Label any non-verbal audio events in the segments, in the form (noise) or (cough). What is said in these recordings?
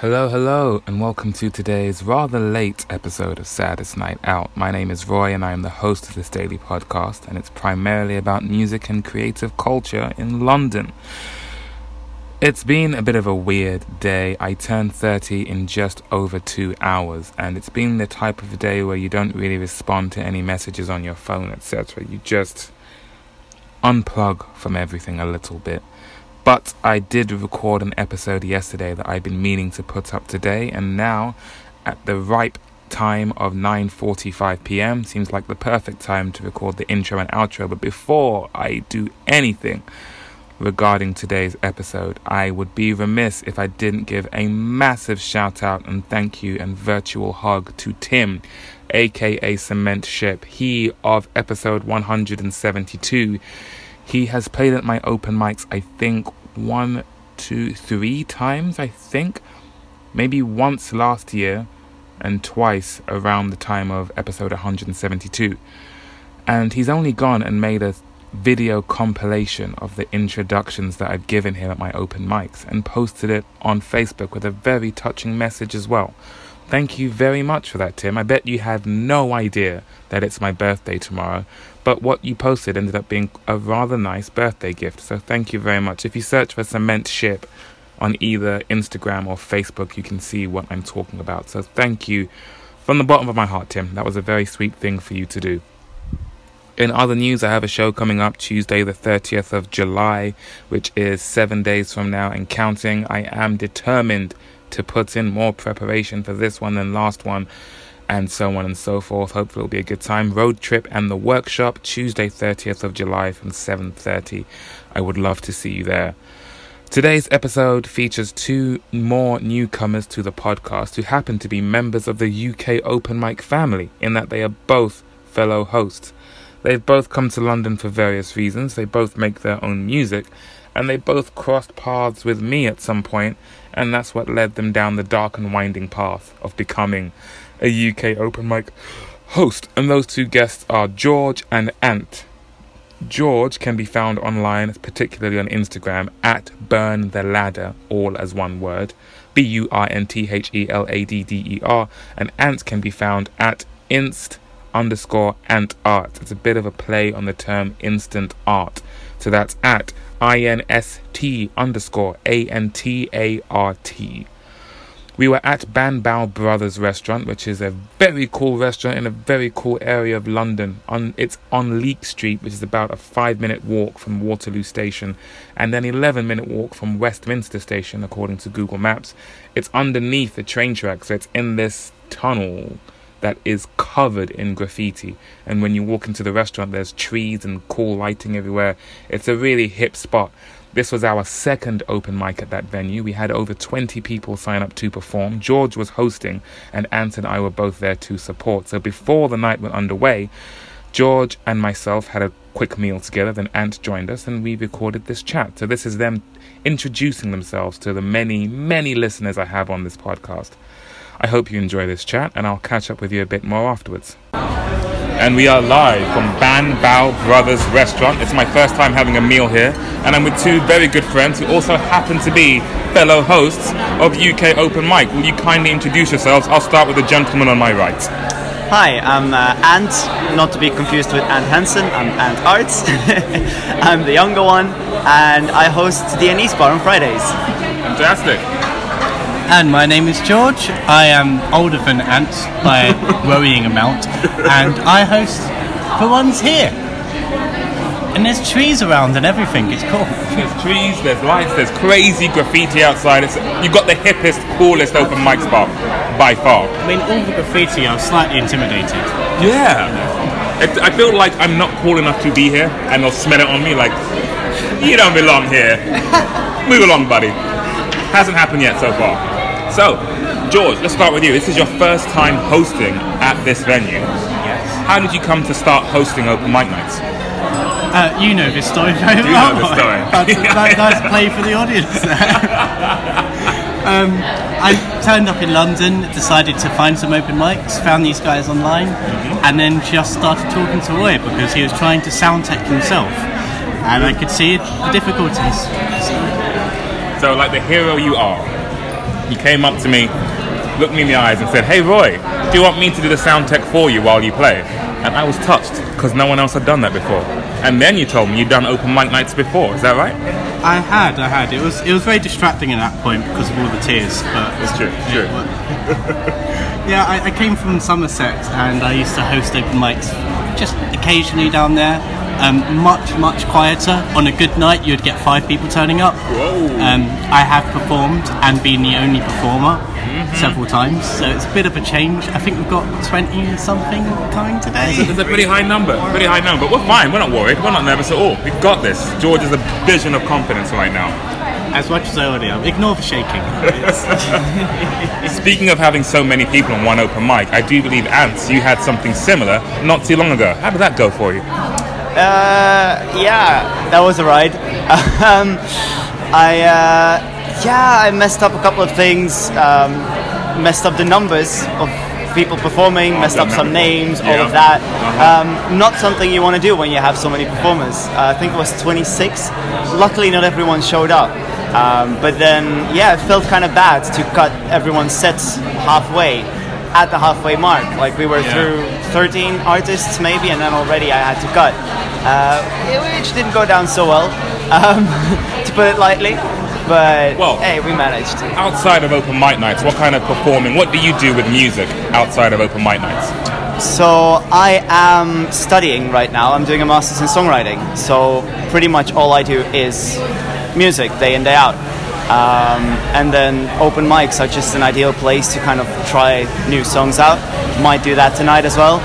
Hello, hello, and welcome to today's rather late episode of Saddest Night Out. My name is Roy, and I am the host of this daily podcast, and it's primarily about music and creative culture in London. It's been a bit of a weird day. I turned 30 in just over two hours, and it's been the type of day where you don't really respond to any messages on your phone, etc. You just unplug from everything a little bit. But I did record an episode yesterday that I've been meaning to put up today, and now, at the ripe time of 9:45 p.m., seems like the perfect time to record the intro and outro. But before I do anything regarding today's episode, I would be remiss if I didn't give a massive shout out and thank you and virtual hug to Tim, aka Cement Ship, he of episode 172 he has played at my open mics, I think, one, two, three times, I think. Maybe once last year and twice around the time of episode 172. And he's only gone and made a video compilation of the introductions that I've given him at my open mics and posted it on Facebook with a very touching message as well. Thank you very much for that, Tim. I bet you had no idea that it's my birthday tomorrow, but what you posted ended up being a rather nice birthday gift. So thank you very much. If you search for Cement Ship on either Instagram or Facebook, you can see what I'm talking about. So thank you from the bottom of my heart, Tim. That was a very sweet thing for you to do. In other news, I have a show coming up Tuesday, the 30th of July, which is seven days from now and counting. I am determined to put in more preparation for this one than last one and so on and so forth. Hopefully it'll be a good time. Road trip and the workshop Tuesday 30th of July from 7:30. I would love to see you there. Today's episode features two more newcomers to the podcast who happen to be members of the UK Open Mic family in that they are both fellow hosts. They've both come to London for various reasons. They both make their own music and they both crossed paths with me at some point, and that's what led them down the dark and winding path of becoming a UK open mic host. And those two guests are George and Ant. George can be found online, particularly on Instagram, at Burn the Ladder, all as one word. B U R N T H E L A D D E R. And Ant can be found at inst underscore ant art. It's a bit of a play on the term instant art. So that's at I-N-S-T underscore A-N-T-A-R-T. We were at Banbao Brothers restaurant, which is a very cool restaurant in a very cool area of London. On it's on Leake Street, which is about a five-minute walk from Waterloo Station, and then eleven-minute walk from Westminster Station, according to Google Maps. It's underneath the train track, so it's in this tunnel that is covered in graffiti. And when you walk into the restaurant, there's trees and cool lighting everywhere. It's a really hip spot. This was our second open mic at that venue. We had over 20 people sign up to perform. George was hosting, and Ant and I were both there to support. So before the night went underway, George and myself had a quick meal together. Then Ant joined us, and we recorded this chat. So this is them introducing themselves to the many, many listeners I have on this podcast. I hope you enjoy this chat, and I'll catch up with you a bit more afterwards. And we are live from Ban Bao Brothers Restaurant. It's my first time having a meal here, and I'm with two very good friends who also happen to be fellow hosts of UK Open Mic. Will you kindly introduce yourselves? I'll start with the gentleman on my right. Hi, I'm uh, Ant, not to be confused with Ant Hansen. I'm Ant Arts. (laughs) I'm the younger one, and I host the Anise Bar on Fridays. Fantastic. And my name is George. I am older than ants by a (laughs) worrying amount, and I host for ones here. And there's trees around and everything. It's cool. There's trees, there's lights, there's crazy graffiti outside. It's, you've got the hippest, coolest open mic spot by far. I mean, all the graffiti, I'm slightly intimidated. Yeah. It, I feel like I'm not cool enough to be here, and they'll smell it on me like, you don't belong here. (laughs) Move along, buddy. Hasn't happened yet so far. So, George, let's start with you. This is your first time hosting at this venue. Yes. How did you come to start hosting open mic nights? Uh, you know this story very well. know the story. (laughs) That's (laughs) nice, nice play for the audience there. (laughs) um, I turned up in London, decided to find some open mics, found these guys online, Mm-hmm. and then just started talking to Roy because he was trying to sound tech himself. And I could see the difficulties. So, like the hero you are, You came up to me, looked me in the eyes, and said, "Hey, Roy, do you want me to do the sound tech for you while you play?" And I was touched because no one else had done that before. And then you told me you'd done open mic nights before. Is that right? I had, I had. It was it was very distracting at that point because of all the tears. But It's true. True. (laughs) yeah, I, I came from Somerset and I used to host open mics just occasionally down there. Um, much much quieter. On a good night, you'd get five people turning up. Whoa. Um, I have performed and been the only performer several times, so it's a bit of a change. I think we've got twenty something coming today. It's a pretty high number, pretty high number. But we're fine. We're not worried. We're not nervous at all. We've got this. George is a vision of confidence right now. As much as I already am. Ignore the shaking. (laughs) Speaking of having so many people on one open mic, I do believe Ants, you had something similar not too long ago. How did that go for you? Uh, yeah, that was a ride. (laughs) um, I uh, yeah, I messed up a couple of things. Um, messed up the numbers of people performing. Messed up some names. All Yeah. of that. Uh-huh. Um, not something you want to do when you have so many performers. Uh, I think it was 26. Luckily, not everyone showed up. Um, but then, yeah, it felt kind of bad to cut everyone's sets halfway at the halfway mark. Like we were Yeah. through 13 artists maybe, and then already I had to cut, uh, which didn't go down so well, (laughs) um, (laughs) to put it lightly. But Well- hey, we managed. Outside of open mic nights, what kind of performing, what do you do with music outside of open mic nights? So I am studying right now. I'm doing a master's in songwriting. So pretty much all I do is music day in day out. Um, and then open mics are just an ideal place to kind of try new songs out. Might do that tonight as well.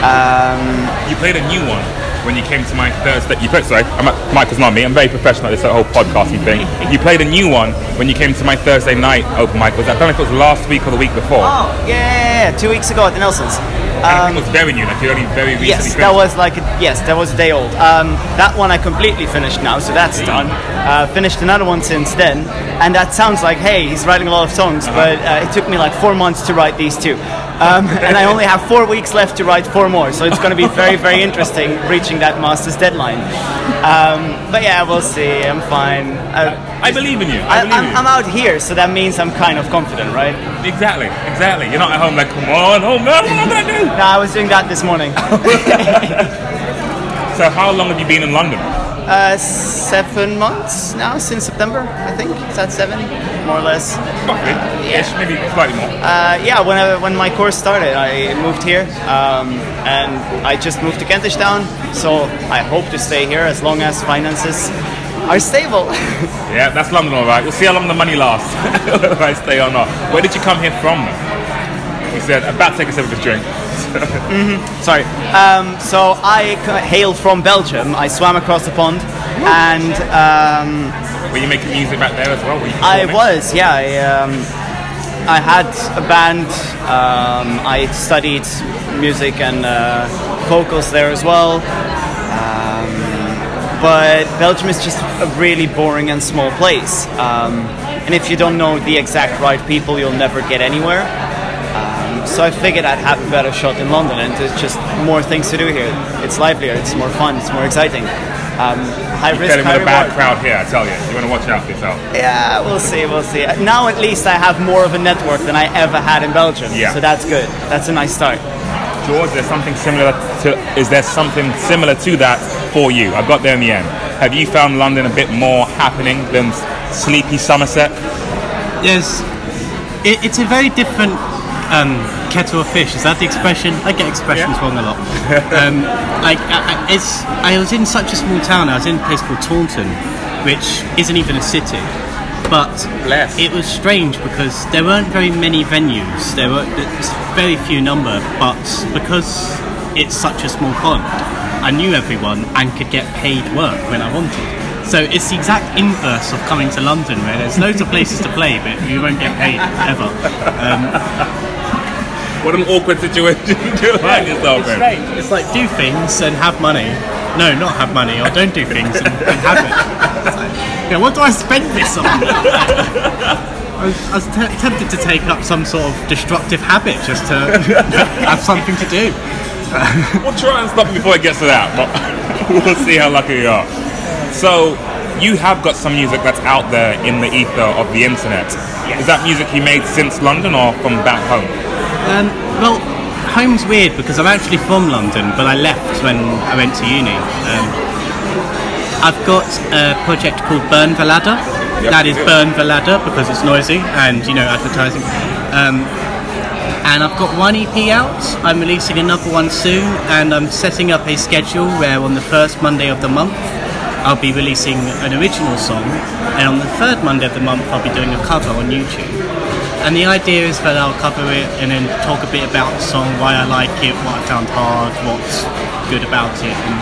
Um, You played a new one when you came to my Thursday. You played, sorry, I'm Michael's not me. I'm very professional at this whole podcasting thing. You played a new one when you came to my Thursday night open mic. Was that? I don't know if it was last week or the week before. oh yeah, two weeks ago at the Nelsons. and I think it was very new. Like you only very recently. Yes, that was like a, yes, that was a day old. Um, that one I completely finished now, so that's done. Uh, finished another one since then, and that sounds like hey, he's writing a lot of songs, but uh, it took me like four months to write these two, um, (laughs) and I only have four weeks left to write four more. So it's going to be very, very interesting (laughs) reaching that master's deadline. Um, but yeah, we'll see. I'm fine. Uh, I believe in you. I, I believe I'm, you. I'm out here, so that means I'm kind of confident, right? Exactly, exactly. You're not at home like, come on, home, no, what am I gonna do? No, I was doing that this morning. (laughs) So how long have you been in London? Uh, seven months now since September, I think. Is that seven, more or less? Roughly, ish, maybe slightly more. Uh, yeah, when I, when my course started, I moved here, um, and I just moved to Kentish Town. So I hope to stay here as long as finances are stable. (laughs) Yeah, that's London, all right. We'll see how long the money lasts, (laughs) whether I stay or not. Where did you come here from? He said, about to take a sip of his drink. (laughs) Sorry. Um, so I hail from Belgium. I swam across the pond, and um, Were you making music back there as well? I was, yeah. I, um, I had a band. Um, I studied music and uh, vocals there as well. Um, but Belgium is just a really boring and small place. Um, and if you don't know the exact right people, you'll never get anywhere. Um, so I figured I'd have a better shot in London, and there's just more things to do here. It's livelier, it's more fun, it's more exciting. Um, high risk, Fell in high with a bad crowd here, I tell you. You want to watch out for yourself. Yeah, we'll see, we'll see. Now at least I have more of a network than I ever had in Belgium. Yeah. So that's good. That's a nice start. George, there's something similar to. Is there something similar to that for you? I got there in the end. Have you found London a bit more happening than sleepy Somerset? Yes, it, it's a very different um, kettle of fish. Is that the expression? I get expressions wrong a lot. um, like, I, I- it's, I was in such a small town. I was in a place called Taunton, which isn't even a city. But Bless. it was strange because there weren't very many venues. There were very few number, but because it's such a small pond, I knew everyone and could get paid work when I wanted. So it's the exact inverse of coming to London, where there's loads of places to play, but you won't get paid ever. What an awkward situation (laughs) to find yourself in. strange. It's like do things and have money. No, not have money, or don't do things and, and have it. It's like, yeah, what do I spend this on? I was, I was te- tempted to take up some sort of destructive habit just to (laughs) have something to do. (laughs) We'll try and stop it before it gets to that, but we'll see how lucky you are. So, you have got some music that's out there in the ether of the internet. Is that music you made since London or from back home? Um, well, home's weird because I'm actually from London, but I left when I went to uni. Um, I've got a project called Burn the Ladder. Yep. That is Burn the Ladder because it's noisy and you know advertising. Um, and I've got one EP out. I'm releasing another one soon, and I'm setting up a schedule where on the first Monday of the month I'll be releasing an original song, and on the third Monday of the month I'll be doing a cover on YouTube. And the idea is that I'll cover it and then talk a bit about the song, why I like it, what I found hard, what's good about it, and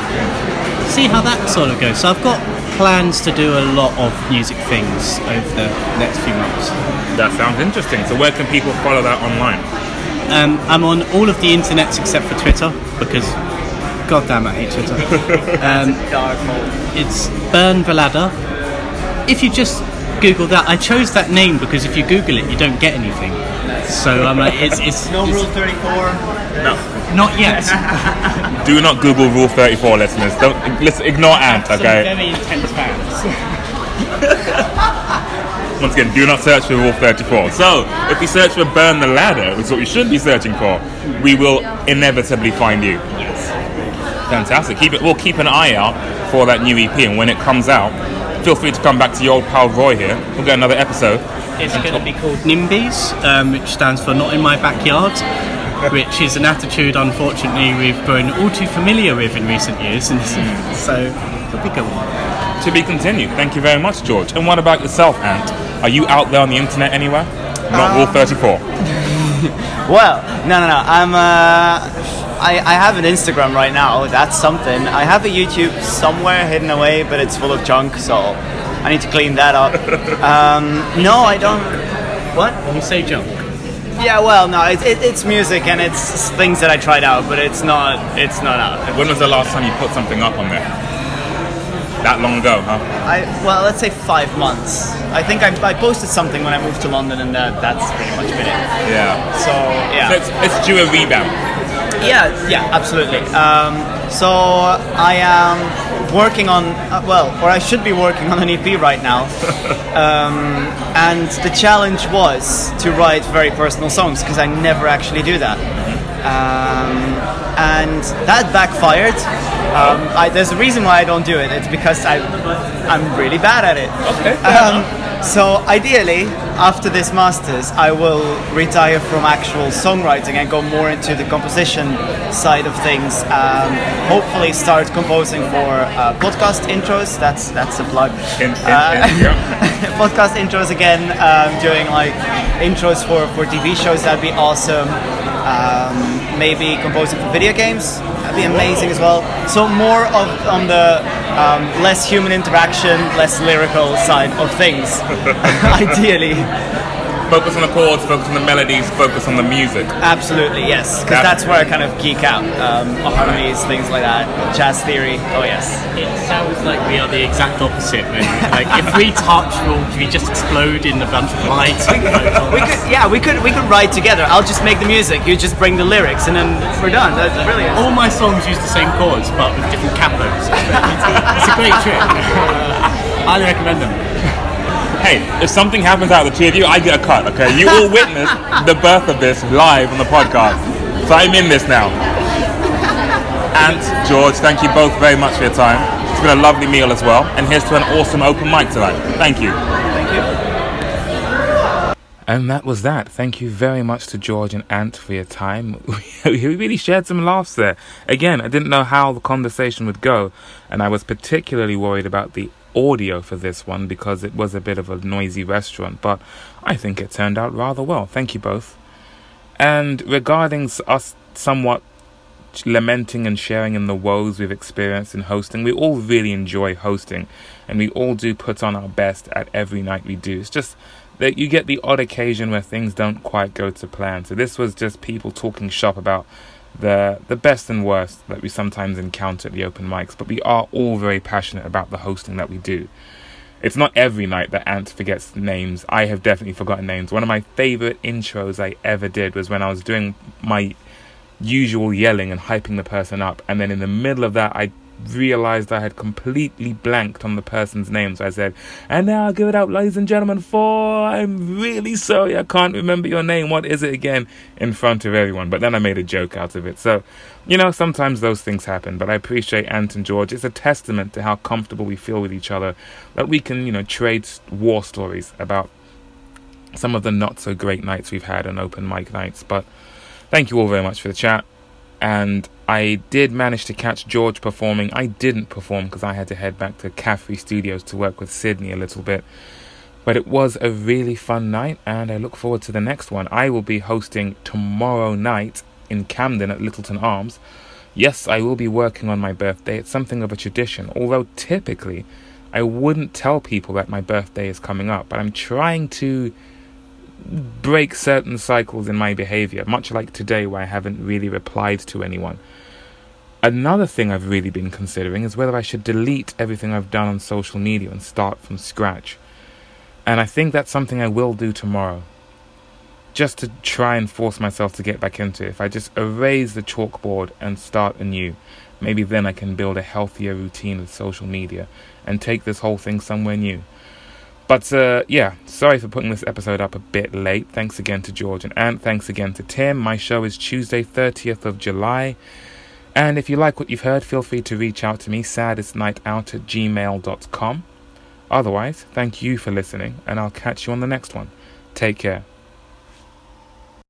see how that sort of goes. So I've got plans to do a lot of music things over the next few months. That sounds interesting. So where can people follow that online? Um, I'm on all of the internets except for Twitter because, god damn, I hate Twitter. (laughs) Um, it's Burn the Ladder. If you just Google that, I chose that name because if you Google it, you don't get anything. So I'm like, it's it's, (laughs) No it's Rule 34. No. not yet. (laughs) Do not Google Rule 34, listeners. Don't listen, ignore Ant, Some okay? very intense fans. (laughs) Once again, do not search for Rule 34. So, if you search for Burn the Ladder, which is what you should be searching for, we will inevitably find you. Yes. Fantastic. Keep it. We'll keep an eye out for that new EP, and when it comes out, feel free to come back to your old pal Roy here. We'll get another episode. It's going to be called NIMBYs, um, which stands for Not in My Backyard, which is an attitude, unfortunately, we've grown all too familiar with in recent years, and (laughs) so it'll be good. To be continued. Thank you very much, George. And what about yourself, Ant? Are you out there on the internet anywhere? Not Rule 34. (laughs) Well, no, no, no. I'm. Uh, I, I have an Instagram right now. That's something. I have a YouTube somewhere hidden away, but it's full of junk, so I need to clean that up. (laughs) Um, no, I don't. What? When you say junk, Yeah, well, no, it, it, it's music and it's things that I tried out, but it's not. It's not out. When was the last time you put something up on there? That long ago, huh? I well, let's say five months. I think I, I posted something when I moved to London, and that, that's pretty much been it. Yeah. So yeah. So it's, it's due a revamp. Yeah, yeah, absolutely. Um, so I am working on, uh, well, or I should be working on an EP right now. (laughs) um, and the challenge was to write very personal songs because I never actually do that. Um, and that backfired. Um, I, there's a reason why I don't do it. It's because I, I'm really bad at it. Okay. So ideally, after this masters, I will retire from actual songwriting and go more into the composition side of things. Um, hopefully, start composing for uh, podcast intros. That's that's a plug. In- in- Uh, in- yeah. (laughs) podcast intros again. Um, doing like intros for for TV shows. That'd be awesome. Um, maybe composing for video games. That'd be amazing as well. So more of on the um, less human interaction, less lyrical side of things. (laughs) (laughs) Ideally, Focus on the chords, focus on the melodies, focus on the music. absolutely yes, because that's where I kind of geek out. Um, harmonies, things like that. Jazz theory. Oh yes. it sounds like we are the exact opposite. Then. Like if we touch, we'll we just explode in a bunch of light. and photons. We could, yeah, we could we could write together. I'll just make the music. You just bring the lyrics, and then we're done. That's brilliant. All my songs use the same chords, but with different capos. (laughs) It's a great trick. (laughs) Highly recommend them. Hey, if something happens out of the two of you, I get a cut, okay? You all (laughs) witnessed the birth of this live on the podcast. So I'm in this now. And George, thank you both very much for your time. It's been a lovely meal as well. And here's to an awesome open mic tonight. Thank you. Thank you. And that was that. Thank you very much to George and Ant for your time. (laughs) we really shared some laughs there. Again, I didn't know how the conversation would go, and I was particularly worried about the audio for this one because it was a bit of a noisy restaurant, but I think it turned out rather well. Thank you both. And regarding us somewhat lamenting and sharing in the woes we've experienced in hosting, we all really enjoy hosting, and we all do put on our best at every night we do. It's just that you get the odd occasion where things don't quite go to plan. So this was just people talking shop about the the best and worst that we sometimes encounter at the open mics, but we are all very passionate about the hosting that we do. It's not every night that Ant forgets names. I have definitely forgotten names. One of my favorite intros I ever did was when I was doing my usual yelling and hyping the person up, and then in the middle of that, I realized I had completely blanked on the person's name. So I said, and now I'll give it out, ladies and gentlemen, for I'm really sorry I can't remember your name. What is it again? In front of everyone. But then I made a joke out of it. So, you know, sometimes those things happen. But I appreciate Ant and George. It's a testament to how comfortable we feel with each other that we can, you know, trade war stories about some of the not so great nights we've had on open mic nights. But thank you all very much for the chat. And I did manage to catch George performing. I didn't perform because I had to head back to Caffrey Studios to work with Sydney a little bit. But it was a really fun night, and I look forward to the next one. I will be hosting tomorrow night in Camden at Lyttelton Arms. Yes, I will be working on my birthday. It's something of a tradition, although typically I wouldn't tell people that my birthday is coming up, but I'm trying to break certain cycles in my behavior, much like today where I haven't really replied to anyone. Another thing I've really been considering is whether I should delete everything I've done on social media and start from scratch. And I think that's something I will do tomorrow. Just to try and force myself to get back into it. If I just erase the chalkboard and start anew, maybe then I can build a healthier routine with social media and take this whole thing somewhere new. But uh, yeah, sorry for putting this episode up a bit late. Thanks again to George and Ant. Thanks again to Tim. My show is Tuesday, 30th of July. And if you like what you've heard, feel free to reach out to me, saddestnightout at gmail.com. Otherwise, thank you for listening, and I'll catch you on the next one. Take care.